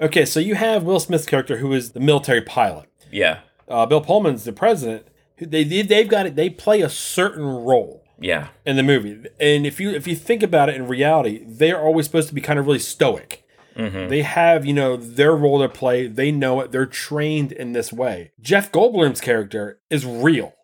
okay, so you have Will Smith's character who is the military pilot. yeah. Uh, Bill Pullman's the president. They they- they've got it. They play a certain role Yeah. in the movie, and if you if you think about it in reality, they are always supposed to be kind of really stoic. hmm They have, you know, their role to play. They know it. They're trained in this way. Jeff Goldblum's character is real.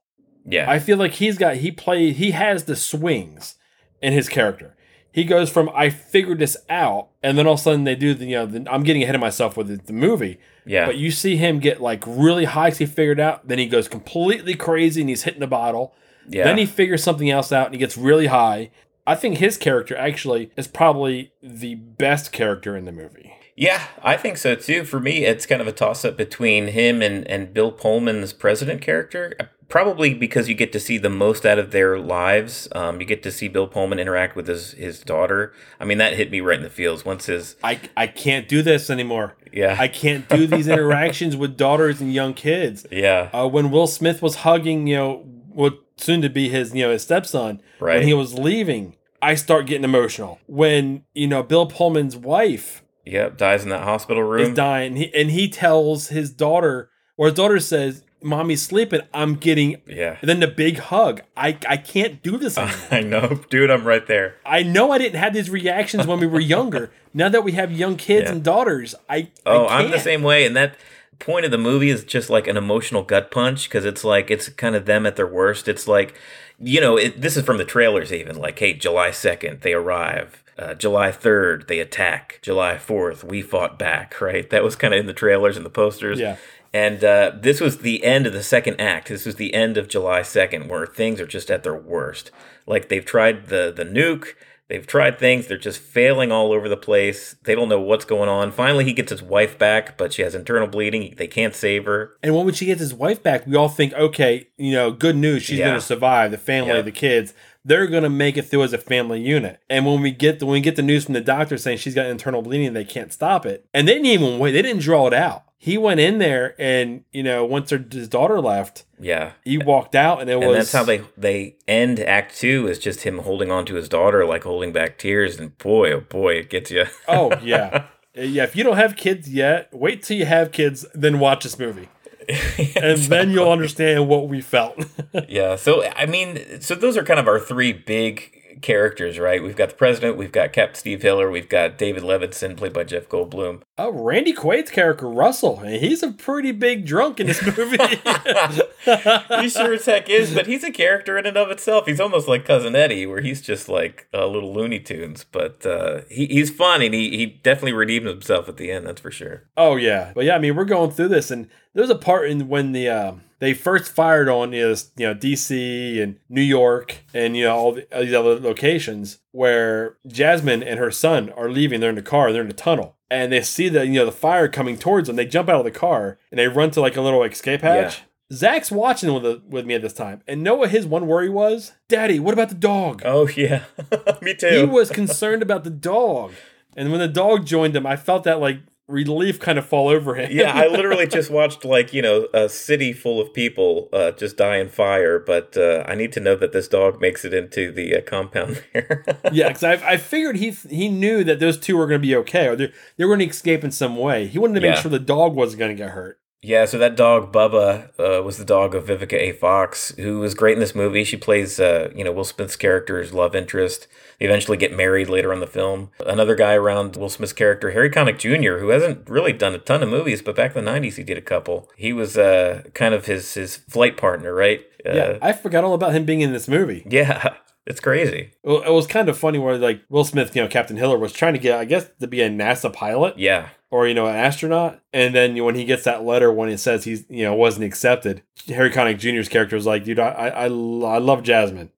Yeah. I feel like he's got he play he has the swings in his character. He goes from I figured this out, and then all of a sudden they do the you know the, I'm getting ahead of myself with the, the movie. yeah. But you see him get like really high he figured out. Then he goes completely crazy and he's hitting the bottle. Yeah. Then he figures something else out and he gets really high. I think his character actually is probably the best character in the movie. Yeah, I think so too. For me, it's kind of a toss up between him and, and Bill Pullman's president character. Uh, Probably because you get to see the most out of their lives. Um, you get to see Bill Pullman interact with his, his daughter. I mean, that hit me right in the feels. Once his, I, I can't do this anymore. yeah, I can't do these interactions with daughters and young kids. yeah, Uh, when Will Smith was hugging, you know, what soon to be his, you know, his stepson, right. when he was leaving, I start getting emotional. When you know Bill Pullman's wife yep, dies in that hospital room. is dying, and he, and he tells his daughter, or his daughter says, "Mommy's sleeping." I'm getting. yeah, And then the big hug. I I can't do this anymore. I know, dude. I'm right there. I know I didn't have these reactions when we were younger. Now that we have young kids Yeah. and daughters, I Oh, I I'm the same way, and that point of the movie is just like an emotional gut punch because it's like it's kind of them at their worst. It's like, you know, it, this is from the trailers even. Like, hey, July second, they arrive. Uh, July 3rd, they attack. July 4th, we fought back, right? That was kind of in the trailers and the posters. Yeah. And uh, this was the end of the second act. This was the end of July 2nd, where things are just at their worst. Like they've tried the the nuke, they've tried things, they're just failing all over the place. They don't know what's going on. Finally, he gets his wife back, but she has internal bleeding. They can't save her. And when she gets his wife back, we all think, okay, you know, good news. She's Yeah. going to survive. The family, Yeah. the kids, they're going to make it through as a family unit. And when we get the, when we get the news from the doctor saying she's got internal bleeding and they can't stop it, and they didn't even wait. They didn't draw it out. He went in there, and you know, once her, his daughter left, Yeah. he walked out, and it And was that's how they they end Act Two is just him holding on to his daughter, like holding back tears, and boy, oh boy, it gets you. Oh yeah, yeah. If you don't have kids yet, wait till you have kids, then watch this movie, and then you'll understand what we felt. Yeah. So I mean, so those are kind of our three big characters, right? We've got the president, we've got Captain Steve Hiller, we've got David Levinson, played by Jeff Goldblum. Oh, Randy Quaid's character Russell, he's a pretty big drunk in this movie. he sure as heck is, but he's a character in and of itself. He's almost like Cousin Eddie, where he's just like a little Looney Tunes, but uh, he, he's fun and he, he definitely redeemed himself at the end, that's for sure. oh yeah, but yeah, I mean we're going through this, and there's a part in when the um, they first fired on is you know DC and New York and you know all, the, all these other locations where Jasmine and her son are leaving. They're in the car. They're in the tunnel. And they see the you know the fire coming towards them. They jump out of the car and they run to like a little escape hatch. Zach's watching with the, with me at this time, and know what his one worry was? Daddy, what about the dog? Oh, yeah. Me too. he was concerned about the dog. And when the dog joined him, I felt that like relief kind of fall over him. yeah, I literally just watched like you know a city full of people uh, just die in fire, but uh, I need to know that this dog makes it into the uh, compound there. yeah, because I, I figured he he knew that those two were going to be okay, or they they were going to escape in some way. He wanted to make Yeah. sure the dog wasn't going to get hurt. Yeah, so that dog Bubba uh, was the dog of Vivica A. Fox, who was great in this movie. She plays uh, you know Will Smith's character's love interest. They eventually get married later on the film. Another guy around Will Smith's character, Harry Connick Jr., who hasn't really done a ton of movies, but back in the '90s he did a couple. He was uh, kind of his his flight partner, right? Uh, yeah, I forgot all about him being in this movie. yeah, it's crazy. Well, it was kind of funny where like Will Smith, you know, Captain Hiller was trying to get, I guess, to be a NASA pilot Yeah, or you know an astronaut, and then when he gets that letter when it says he's you know wasn't accepted, Harry Connick Jr.'s character was like, dude, I I, I I love Jasmine.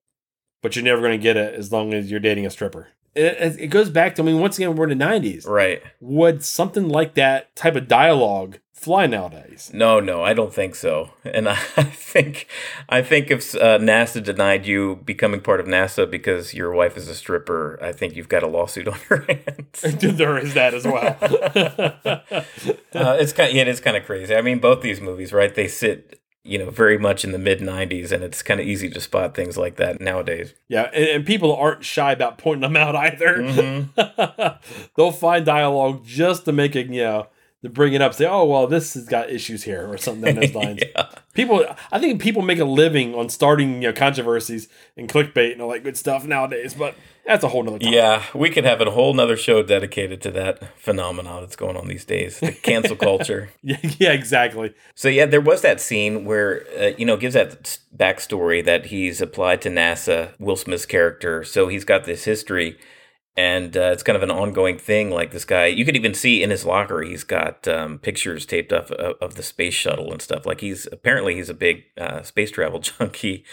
but you're never going to get it as long as you're dating a stripper. It, it goes back to, I mean, once again, we're in the 90s. Right. Would something like that type of dialogue fly nowadays? No, no, I don't think so. And I think, I think if uh, NASA denied you becoming part of NASA because your wife is a stripper, I think you've got a lawsuit on your hands. there is that as well. uh, it's kind, of, yeah, it's kind of crazy. I mean, both these movies, right? They sit you know, very much in the mid 90s, and it's kind of easy to spot things like that nowadays. Yeah, and, and people aren't shy about pointing them out either. Mm-hmm. They'll find dialogue just to make it, you know, to bring it up, say, oh, well, this has got issues here, or something along those lines. yeah. People, I think people make a living on starting, you know, controversies and clickbait and all that good stuff nowadays, but that's a whole nother topic. Yeah, we could have a whole nother show dedicated to that phenomenon that's going on these days, the cancel culture. yeah, yeah, exactly. So yeah, there was that scene where uh, you know gives that backstory that he's applied to NASA, Will Smith's character. So he's got this history, and uh, it's kind of an ongoing thing. Like this guy, you could even see in his locker, he's got um, pictures taped up of, of, the space shuttle and stuff. Like he's apparently he's a big uh, space travel junkie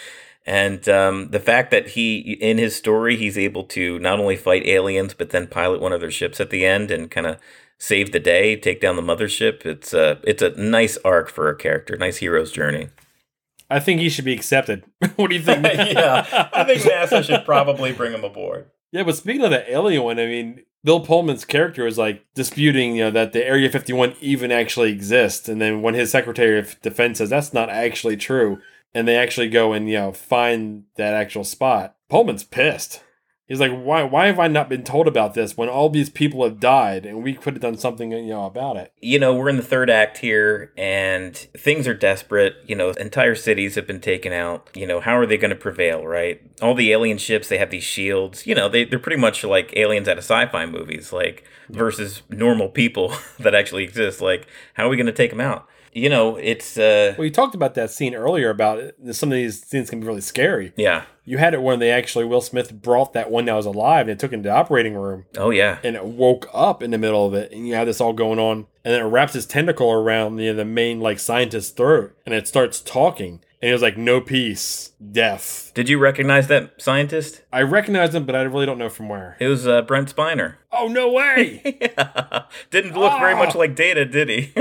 and um, the fact that he, in his story, he's able to not only fight aliens, but then pilot one of their ships at the end and kind of save the day, take down the mothership. It's a, it's a nice arc for a character, nice hero's journey. I think he should be accepted. what do you think? yeah, I think NASA should probably bring him aboard. Yeah, but speaking of the alien one, I mean, Bill Pullman's character is like disputing, you know, that the Area 51 even actually exists. And then when his Secretary of Defense says that's not actually true, and they actually go and you know find that actual spot. Pullman's pissed. He's like, why? Why have I not been told about this when all these people have died and we could have done something, you know, about it? You know, we're in the third act here, and things are desperate. You know, entire cities have been taken out. You know, how are they going to prevail? Right? All the alien ships, they have these shields. You know, they they're pretty much like aliens out of sci-fi movies, like versus normal people that actually exist. Like, how are we going to take them out? You know, it's. Uh, well, you talked about that scene earlier about it. some of these scenes can be really scary. Yeah. You had it when they actually Will Smith brought that one that was alive and it took it into the operating room. Oh yeah. And it woke up in the middle of it, and you had this all going on, and then it wraps his tentacle around you know, the main like scientist's throat, and it starts talking. And he was like, "No peace, death." Did you recognize that scientist? I recognize him, but I really don't know from where. It was uh, Brent Spiner. Oh no way! yeah. Didn't look oh. very much ah. like Data, did he?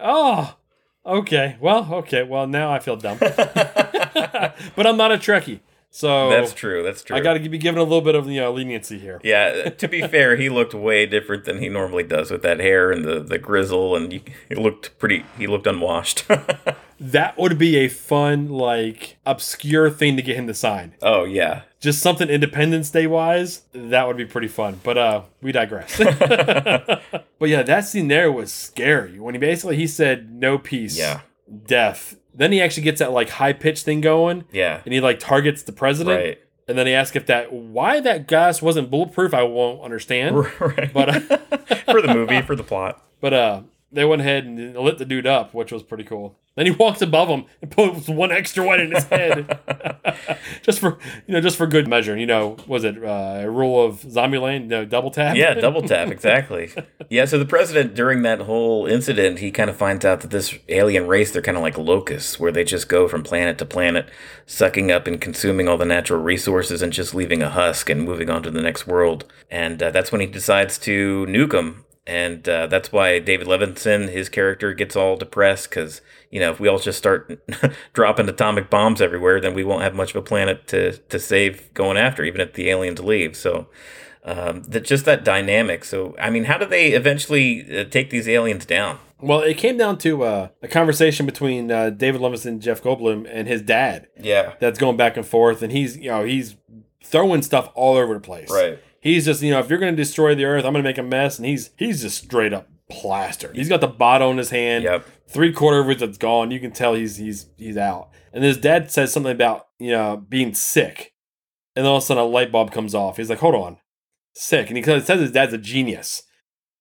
oh, Okay. Well, okay. Well, now I feel dumb. but I'm not a Trekkie. So that's true. That's true. I got to be given a little bit of you know, leniency here. Yeah. To be fair, he looked way different than he normally does with that hair and the the grizzle, and he, he looked pretty. He looked unwashed. that would be a fun, like obscure thing to get him to sign. Oh yeah. Just something Independence Day wise, that would be pretty fun. But uh, we digress. but yeah, that scene there was scary when he basically he said no peace. Yeah. Death then he actually gets that like high pitch thing going. Yeah. And he like targets the president. Right. And then he asks if that why that gas wasn't bulletproof. I won't understand. Right. But uh, for the movie, for the plot. But uh, they went ahead and lit the dude up, which was pretty cool. Then he walks above him and puts one extra one in his head, just for you know, just for good measure. You know, was it uh, a rule of Zombieland? No, double tap. Yeah, double tap exactly. yeah, so the president during that whole incident, he kind of finds out that this alien race, they're kind of like locusts, where they just go from planet to planet, sucking up and consuming all the natural resources and just leaving a husk and moving on to the next world. And uh, that's when he decides to nuke them and uh, that's why David Levinson, his character, gets all depressed because you know if we all just start dropping atomic bombs everywhere, then we won't have much of a planet to to save going after, even if the aliens leave. So. Um, that just that dynamic. So, I mean, how do they eventually uh, take these aliens down? Well, it came down to uh, a conversation between uh, David Levinson, Jeff Goldblum, and his dad. Yeah, that's going back and forth, and he's you know he's throwing stuff all over the place. Right he's just you know if you're going to destroy the earth, I'm going to make a mess, and he's he's just straight up plastered. He's got the bottle in his hand. Yep. Three quarter of it's gone. You can tell he's he's he's out. And his dad says something about you know being sick, and then all of a sudden a light bulb comes off. He's like, "Hold on, sick," and he says his dad's a genius,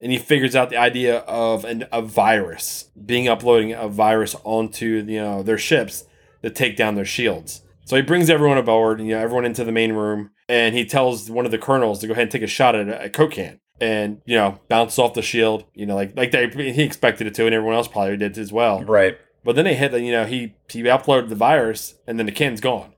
and he figures out the idea of an, a virus being uploading a virus onto you know their ships to take down their shields. So he brings everyone aboard, you know, everyone into the main room, and he tells one of the colonels to go ahead and take a shot at a, a coke can, and you know, bounce off the shield, you know, like like they, he expected it to, and everyone else probably did as well. Right. But then they hit that, you know, he he uploaded the virus, and then the can's gone,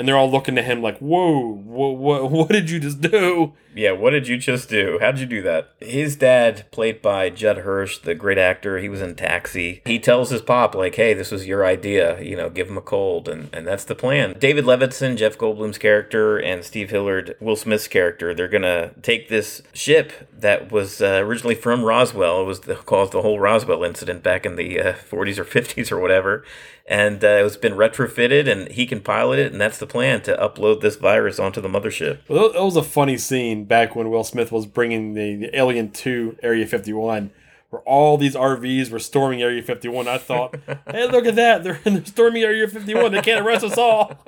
and they're all looking at him like, "Whoa, what, what, what did you just do?" Yeah, what did you just do? How did you do that? His dad, played by Judd Hirsch, the great actor, he was in Taxi. He tells his pop, like, hey, this was your idea, you know, give him a cold, and, and that's the plan. David Levinson, Jeff Goldblum's character, and Steve Hillard, Will Smith's character, they're gonna take this ship that was uh, originally from Roswell. It was the, caused the whole Roswell incident back in the uh, 40s or 50s or whatever. And uh, it's been retrofitted, and he can pilot it, and that's the plan to upload this virus onto the mothership. Well, that was a funny scene back when Will Smith was bringing the, the Alien to Area 51, where all these RVs were storming Area 51. I thought, hey, look at that. They're, they're storming Area 51. They can't arrest us all.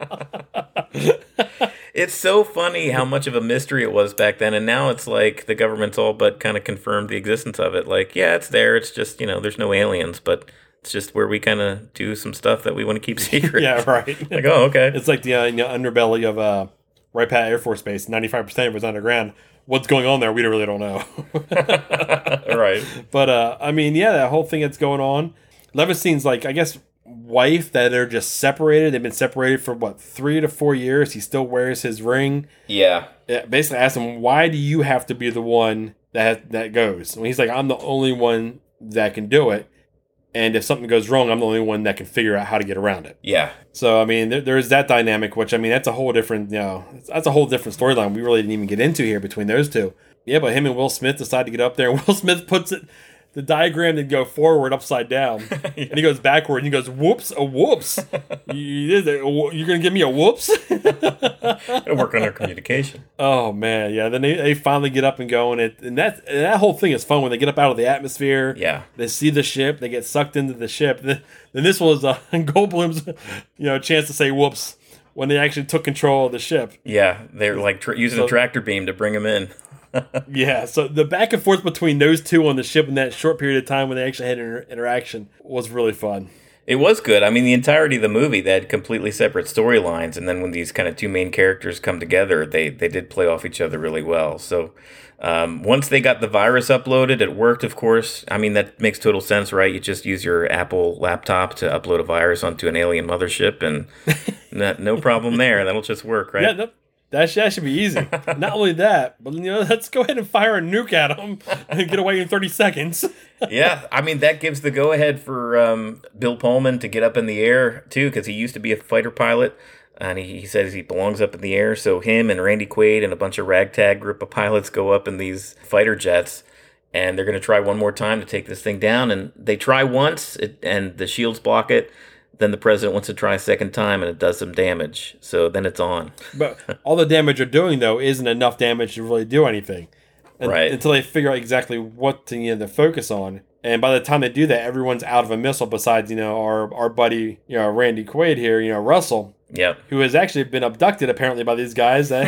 it's so funny how much of a mystery it was back then. And now it's like the government's all but kind of confirmed the existence of it. Like, yeah, it's there. It's just, you know, there's no aliens, but it's just where we kind of do some stuff that we want to keep secret. yeah, right. like, oh, okay. It's like the uh, underbelly of uh, Wright Pat Air Force Base. 95% of it's underground. What's going on there, we really don't know. right. But, uh, I mean, yeah, that whole thing that's going on. Levinstein's like, I guess, wife that they're just separated. They've been separated for, what, three to four years. He still wears his ring. Yeah. It basically asked him, why do you have to be the one that that goes? And he's like, I'm the only one that can do it and if something goes wrong, I'm the only one that can figure out how to get around it. Yeah. So I mean, there, there's that dynamic, which I mean, that's a whole different, you know, that's a whole different storyline. We really didn't even get into here between those two. Yeah, but him and Will Smith decide to get up there, and Will Smith puts it the diagram did go forward upside down, yeah. and he goes backward, and he goes, "Whoops, a whoops! you, are gonna give me a whoops?" It work on our communication. Oh man, yeah. Then they, they finally get up and go, and it and that and that whole thing is fun when they get up out of the atmosphere. Yeah, they see the ship, they get sucked into the ship. Then, then this was uh, Goldblum's, you know, chance to say "whoops." When they actually took control of the ship. Yeah, they're like tra- using so, a tractor beam to bring him in yeah, so the back and forth between those two on the ship in that short period of time when they actually had an interaction was really fun. It was good. I mean, the entirety of the movie, they had completely separate storylines, and then when these kind of two main characters come together, they they did play off each other really well. So um, once they got the virus uploaded, it worked. Of course, I mean that makes total sense, right? You just use your Apple laptop to upload a virus onto an alien mothership, and no, no problem there. That'll just work, right? Yeah, that, should, that should be easy. Not only that, but you know, let's go ahead and fire a nuke at them and get away in 30 seconds. yeah, I mean that gives the go ahead for um, Bill Pullman to get up in the air too, because he used to be a fighter pilot, and he, he says he belongs up in the air. So him and Randy Quaid and a bunch of ragtag group of pilots go up in these fighter jets, and they're going to try one more time to take this thing down. And they try once, it, and the shields block it then the president wants to try a second time and it does some damage. So then it's on. but all the damage they're doing though isn't enough damage to really do anything. And, right. Until they figure out exactly what to you know, to focus on. And by the time they do that, everyone's out of a missile besides, you know, our our buddy, you know, Randy Quaid here, you know, Russell. Yep. Who has actually been abducted apparently by these guys. so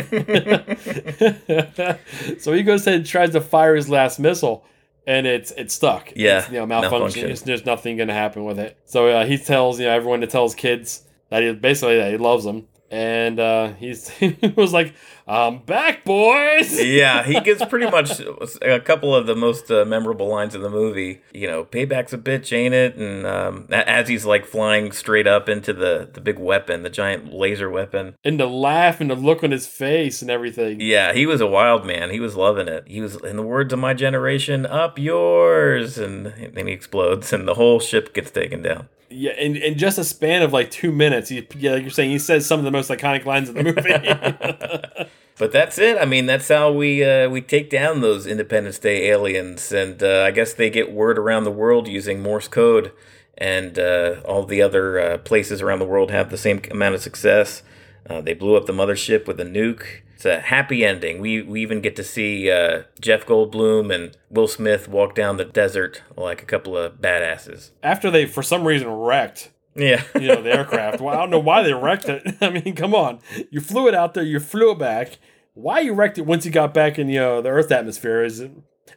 he goes ahead and tries to fire his last missile and it's it's stuck. Yeah, it's, you know, malfunction. It's, there's nothing going to happen with it. So uh, he tells you know everyone to tell his kids that he basically that he loves them, and uh, he's he was like, "I'm back, boys." yeah, he gets pretty much a couple of the most uh, memorable lines in the movie. You know, payback's a bitch, ain't it? And um, as he's like flying straight up into the the big weapon, the giant laser weapon, and the laugh and the look on his face and everything. Yeah, he was a wild man. He was loving it. He was, in the words of my generation, "Up yours," and then he explodes, and the whole ship gets taken down. Yeah, in, in just a span of like two minutes, he, yeah, like you're saying, he says some of the most iconic lines of the movie. but that's it. I mean, that's how we uh, we take down those Independence Day aliens, and uh, I guess they get word around the world using Morse code, and uh, all the other uh, places around the world have the same amount of success. Uh, they blew up the mothership with a nuke. It's a happy ending. We we even get to see uh, Jeff Goldblum and Will Smith walk down the desert like a couple of badasses. After they, for some reason, wrecked. Yeah, you know the aircraft. Well, I don't know why they wrecked it. I mean, come on, you flew it out there, you flew it back. Why you wrecked it once you got back in you know, the Earth atmosphere is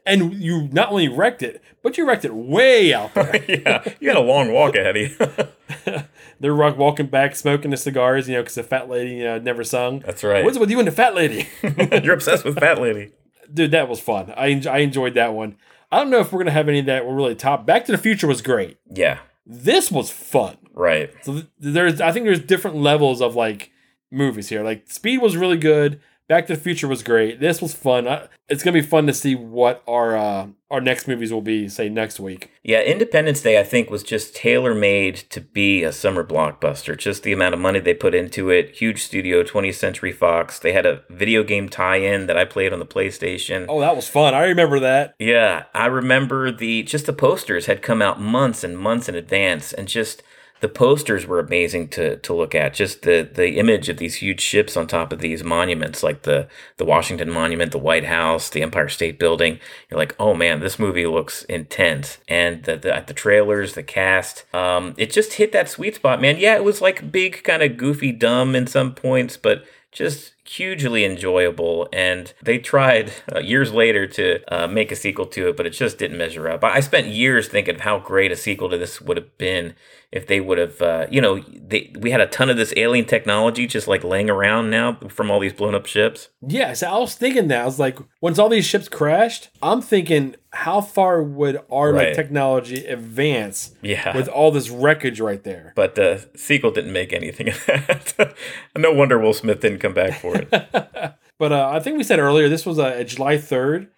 and you not only wrecked it, but you wrecked it way out there. yeah, you had a long walk ahead of you. They're walking back, smoking the cigars, you know, because the fat lady you know, never sung. That's right. What's with you and the fat lady? You're obsessed with fat lady. Dude, that was fun. I, en- I enjoyed that one. I don't know if we're gonna have any that were really top. Back to the Future was great. Yeah. This was fun. Right. So th- there's, I think there's different levels of like movies here. Like Speed was really good. Back to the Future was great. This was fun. I, it's gonna be fun to see what our uh, our next movies will be. Say next week. Yeah, Independence Day I think was just tailor made to be a summer blockbuster. Just the amount of money they put into it. Huge studio, 20th Century Fox. They had a video game tie-in that I played on the PlayStation. Oh, that was fun. I remember that. Yeah, I remember the just the posters had come out months and months in advance, and just the posters were amazing to to look at. Just the the image of these huge ships on top of these monuments, like the the Washington Monument, the White House, the Empire State Building. You're like, oh man, this movie looks intense. And the the, the trailers, the cast, um, it just hit that sweet spot, man. Yeah, it was like big, kind of goofy, dumb in some points, but just hugely enjoyable and they tried uh, years later to uh, make a sequel to it but it just didn't measure up. I spent years thinking of how great a sequel to this would have been if they would have uh, you know they, we had a ton of this alien technology just like laying around now from all these blown up ships. Yeah, so I was thinking that. I was like, once all these ships crashed, I'm thinking, how far would our like technology advance yeah. with all this wreckage right there? but the sequel didn't make anything of that. No wonder will smith didn't come back for it But uh, I think we said earlier this was a, July 3rd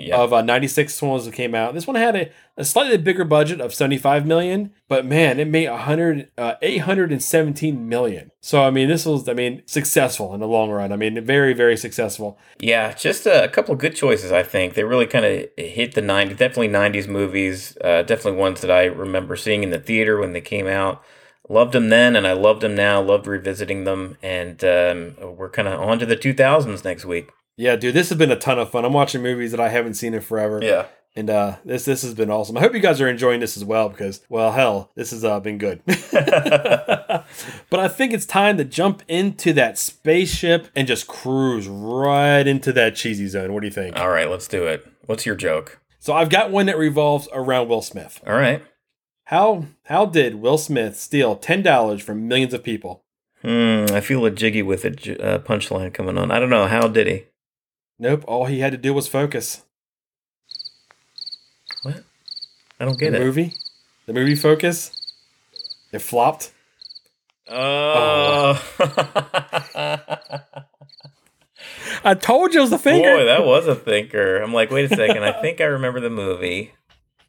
yeah of uh, 96 when that came out. This one had a, a slightly bigger budget of 75 million, but man, it made 100 uh, 817 million. So I mean, this was I mean successful in the long run. I mean, very very successful. Yeah, just a, a couple of good choices, I think. They really kind of hit the 90s, definitely 90s movies, uh, definitely ones that I remember seeing in the theater when they came out. Loved them then, and I loved them now, loved revisiting them, and um, we're kind of on to the 2000s next week. Yeah, dude, this has been a ton of fun. I'm watching movies that I haven't seen in forever. Yeah. And uh, this this has been awesome. I hope you guys are enjoying this as well because, well, hell, this has uh, been good. but I think it's time to jump into that spaceship and just cruise right into that cheesy zone. What do you think? All right, let's do it. What's your joke? So I've got one that revolves around Will Smith. All right. How how did Will Smith steal ten dollars from millions of people? Hmm, I feel a jiggy with a j- uh, punchline coming on. I don't know. How did he? Nope. All he had to do was focus. What? I don't get it. the it. movie, the movie Focus. It flopped. Oh. I told you it was the finger. Boy, that was a thinker. I'm like, wait a second. I think I remember the movie.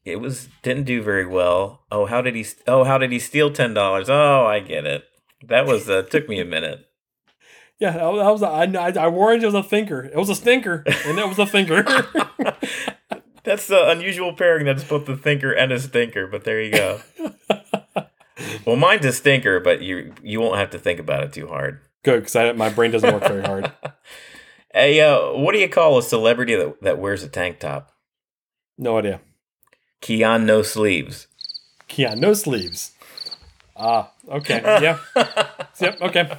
It was didn't do very well. Oh, how did he? Oh, how did he steal ten dollars? Oh, I get it. That was uh, took me a minute. Yeah, that was, that was a, I, I, I warned you it was a thinker. It was a stinker, and it was a thinker. That's the unusual pairing. That's both the thinker and a stinker. But there you go. well, mine's a stinker, but you you won't have to think about it too hard. Good, because my brain doesn't work very hard. Hey, uh, what do you call a celebrity that, that wears a tank top? No idea. Keanu no sleeves. Yeah, no sleeves. Ah, okay. Yeah. yep, okay.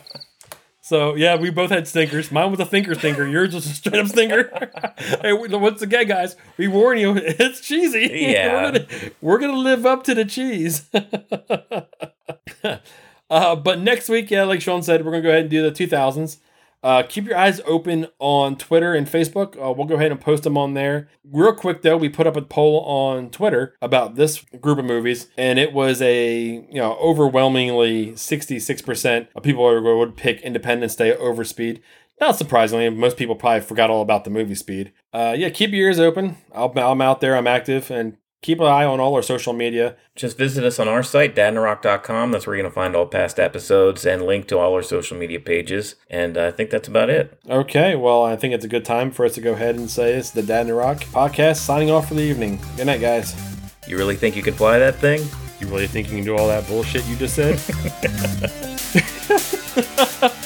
So, yeah, we both had stinkers. Mine was a thinker stinker. Yours was a straight up stinker. hey, once again, guys, we warn you, it's cheesy. Yeah. we're, gonna, we're gonna live up to the cheese. uh, but next week, yeah, like Sean said, we're gonna go ahead and do the 2000s. Uh, keep your eyes open on Twitter and Facebook. Uh, we'll go ahead and post them on there. Real quick though, we put up a poll on Twitter about this group of movies, and it was a you know overwhelmingly 66% of people would pick Independence Day over Speed. Not surprisingly, most people probably forgot all about the movie Speed. Uh, yeah, keep your ears open. I'll, I'm out there. I'm active, and keep an eye on all our social media. Just visit us on our site, dadnarock.com. That's where you're going to find all past episodes and link to all our social media pages. And I think that's about it. Okay, well, I think it's a good time for us to go ahead and say it's the Dad and Rock podcast signing off for the evening. Good night, guys. You really think you can fly that thing? You really think you can do all that bullshit you just said?